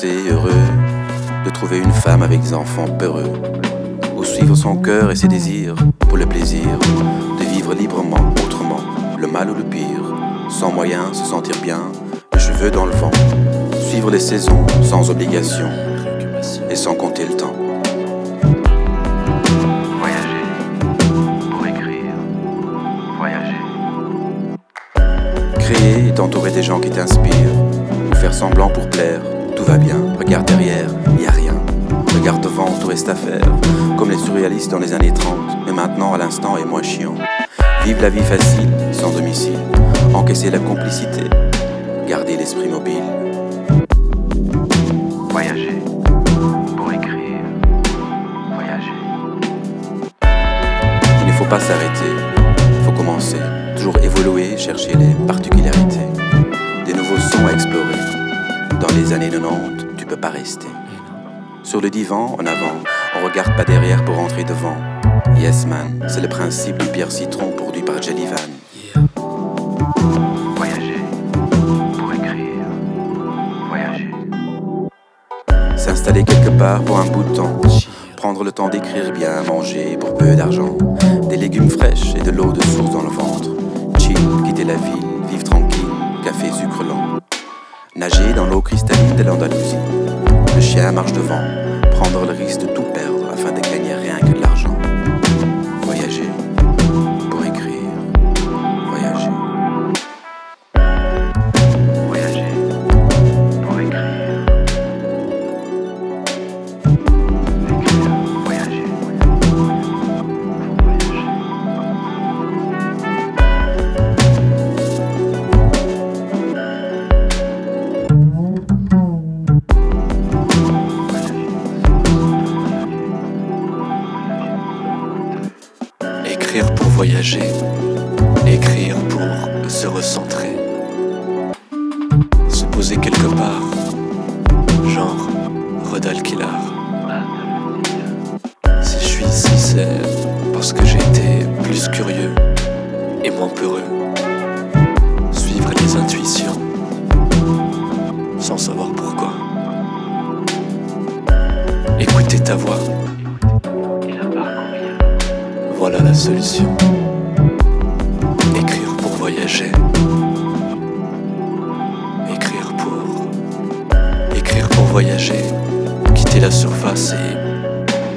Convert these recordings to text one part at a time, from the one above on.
Divorcés, heureux. De trouver une femme avec des enfants peureux ou suivre son cœur et ses désirs pour le plaisir de vivre librement, autrement, le mal ou le pire, sans moyen, se sentir bien, les cheveux dans le vent, suivre les saisons sans obligation et sans compter le temps. Voyager pour écrire. Voyager. Créer et t'entourer des gens qui t'inspirent, ou faire semblant pour plaire, tout va bien, regarde derrière, y a rien. Regarde devant, tout reste à faire. Comme les surréalistes dans les années 30, mais maintenant à l'instant est moins chiant. Vivre la vie facile, sans domicile. Encaisser la complicité. Garder l'esprit mobile. Voyager pour écrire. Voyager. Il ne faut pas s'arrêter, faut commencer. Toujours évoluer, chercher les particularités. Des nouveaux sons à explorer. Dans les années 90, tu peux pas rester. Sur le divan, en avant, on regarde pas derrière pour entrer devant. Yes man, c'est le principe du Pierre Citron produit par Jellyvan. Voyager pour écrire. Voyager. S'installer quelque part pour un bout de temps. Prendre le temps d'écrire bien, manger pour peu d'argent. Des légumes fraîches et de l'eau de source dans le ventre. Chill, quitter la ville, vivre tranquille, café sucre lent. Dans l'eau cristalline de l'Andalousie. Le chien marche devant, prendre le risque de tout perdre Écouter ta voix. Voilà la solution. Écrire pour voyager. Écrire pour... Écrire pour voyager. Quitter la surface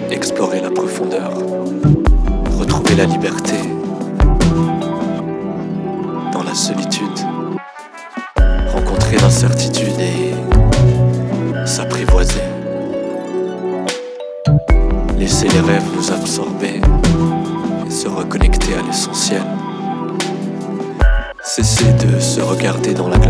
et explorer la profondeur. Retrouver la liberté. Dans la solitude. Rencontrer l'incertitude dans la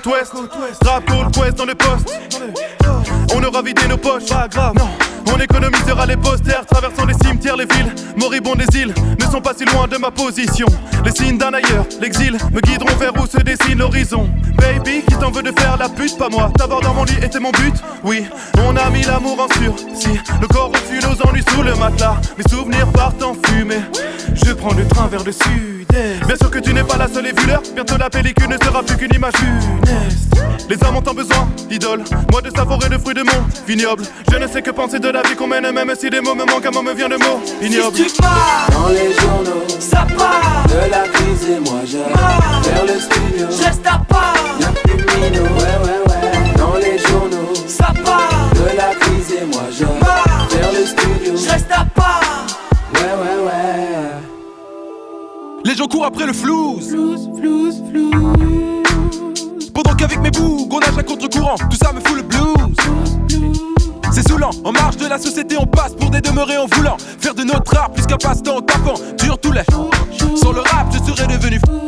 côte ouest. Rap Quest dans le poste. On aura vidé nos poches. Pas grave. Non. On économisera les posters, traversant les cimetières, les villes. Moribonds des îles ne sont pas si loin de ma position. Les signes d'un ailleurs, l'exil, me guideront vers où se dessine l'horizon. Baby, qui t'en veut de faire la pute, pas moi. T'avoir dans mon lit était mon but. Oui, on a mis l'amour en sursis. Le corps au-dessus, nos ennuis sous le matelas. Mes souvenirs partent en fumée. Je prends le train vers le sud. Bien sûr que tu n'es pas la seule et vu l'heure. Bientôt la pellicule ne sera plus qu'une image funeste. Les hommes ont tant besoin d'idole. Moi de savourer le fruit de mon vignoble. Je ne sais que penser de la vie qu'on mène, même si des mots me manquent, un mot me vient de mots ignoble. Si tu pars, Dans les journaux, ça part, de la crise et moi je vers le studio. je reste à part, ouais, ouais, ouais. Dans les journaux, ça part, de la crise Les gens courent après le flouze. Pendant qu'avec mes bougs, on nage à contre-courant, tout ça me fout le blues. C'est saoulant, en marge de la société, on passe pour des demeurés en voulant faire de notre art plus qu'un passe-temps en tapant dur tous les. Sans le rap, je serais devenu fou.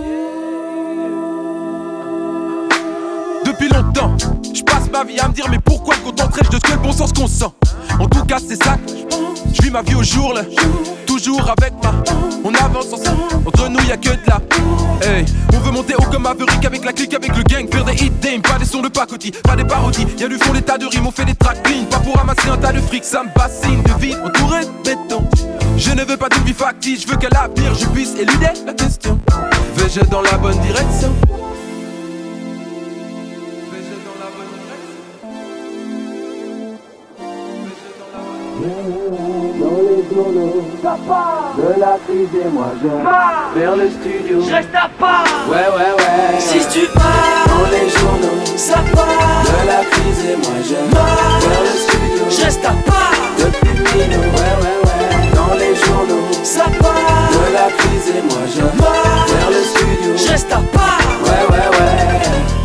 Depuis longtemps, je passe ma vie à me dire mais pourquoi me contenterais-je de ce que le bon sens qu'on sent? En tout cas, c'est ça. que Je vis ma vie au jour le toujours avec ma. On avance ensemble, entre nous y a que de la. Hey, on veut monter haut comme Maverick avec la clique, avec le gang, faire des hit pas des sons de pacotille, pas des parodies. Y'a du fond des tas de rimes, on fait des tracks clean, pas pour ramasser un tas de fric, ça me bassine de vie entouré de béton. Je ne veux pas d'une vie factice, je veux qu'à l'avenir je puisse éluder la question. Vais-je dans la bonne direction? Dans les journaux, de la crise et moi je vers le studio. Je reste à part, Ouais, ouais, ouais. si tu pars, Dans les journaux, ça part, de la crise et moi je vers le studio. je reste à part, Depuis Mino, ouais, ouais, ouais. Dans les journaux, ça part, de la crise et moi je vers le studio. je reste à part. Ouais, ouais, ouais.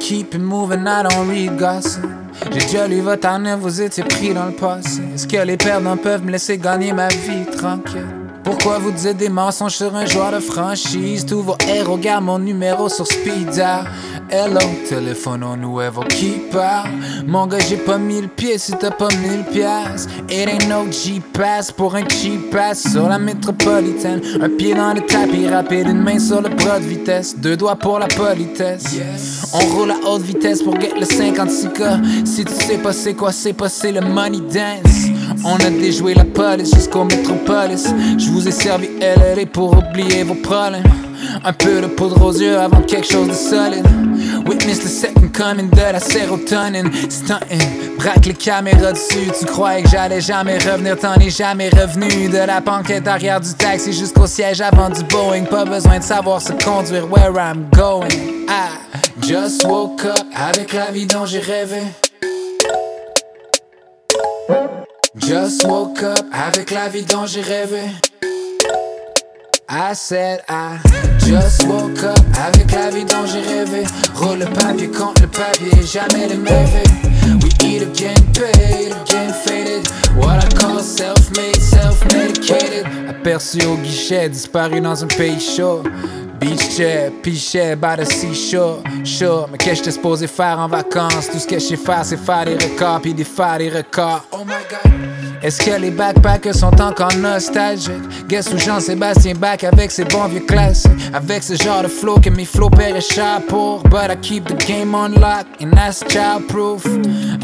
Keep it moving, I don't read gossip. J'ai déjà lu votre année, vous étiez pris dans le passé. Est-ce que les perdants peuvent me laisser gagner ma vie tranquille? Pourquoi vous dites des mensonges sur un joueur de franchise? Tous vos héros gardent mon numéro sur speed. Hello, téléphone au nouveau parle. Mon gars, j'ai pas mis le pied si t'as pas mille pièces. It ain't no G-Pass pour un cheap pass sur la métropolitaine. Un pied dans le tapis rapide, une main sur le bras de vitesse. Deux doigts pour la politesse. On roule à haute vitesse pour get le 56K. Si tu sais pas c'est quoi, c'est pas c'est le money dance. On a déjoué la police jusqu'au métropolis. Je vous ai servi LRE pour oublier vos problèmes. Un peu de poudre aux yeux avant quelque chose de solide. Witness the second coming de la sérotonine. Stunting, braque les caméras dessus. Tu croyais que j'allais jamais revenir, t'en es jamais revenu. De la banquette arrière du taxi jusqu'au siège avant du Boeing. Pas besoin de savoir se conduire where I'm going. I just woke up avec la vie dont j'ai rêvé. Just woke up avec la vie dont j'ai rêvé. I said I just woke up avec la vie dont j'ai rêvé. Roule le papier contre le papier, jamais les mauvais. We eat again, paid, again faded. What I call self-made, self-medicated. Aperçu au guichet, disparu dans un pays chaud. Beach chair, pichet, by the seashore, sure. Mais qu'est-ce que j'étais supposé faire en vacances? Tout ce que je sais faire, c'est faire des records, puis des faire des records. Oh my god. Est-ce que les backpackers sont encore nostalgiques? Guess où Jean-Sébastien back avec ses bons vieux classiques? Avec ce genre de flow que mes paieraient cher pour. But I keep the game on lock and that's childproof.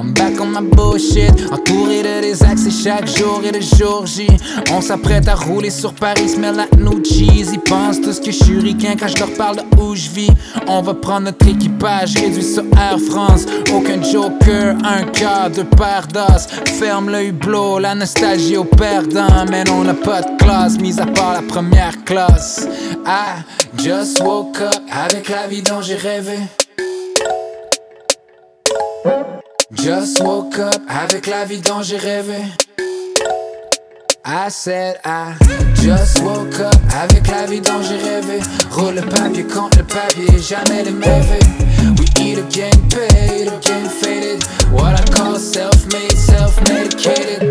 I'm back on my bullshit, entouré de des accès chaque jour et de jour J. On s'apprête à rouler sur Paris, smell like new cheese. Ils tout ce que je suis quand je leur parle de où je vis. On va prendre notre équipage, réduit sur Air France. Aucun joker, un quart, deux paires d'os. Ferme le hublot, la nostalgie au perdant. Mais on n'a pas de classe, mis à part la première classe. I just woke up avec la vie dont j'ai rêvé. Just woke up avec la vie dont j'ai rêvé. I said I just woke up avec la vie dont j'ai rêvé. Roule le papier contre le papier, jamais les mauvais. We eat again, paid, again faded. What I call self-made, self-medicated.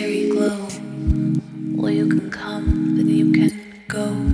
Light, glow. Well, you can come, then you can go.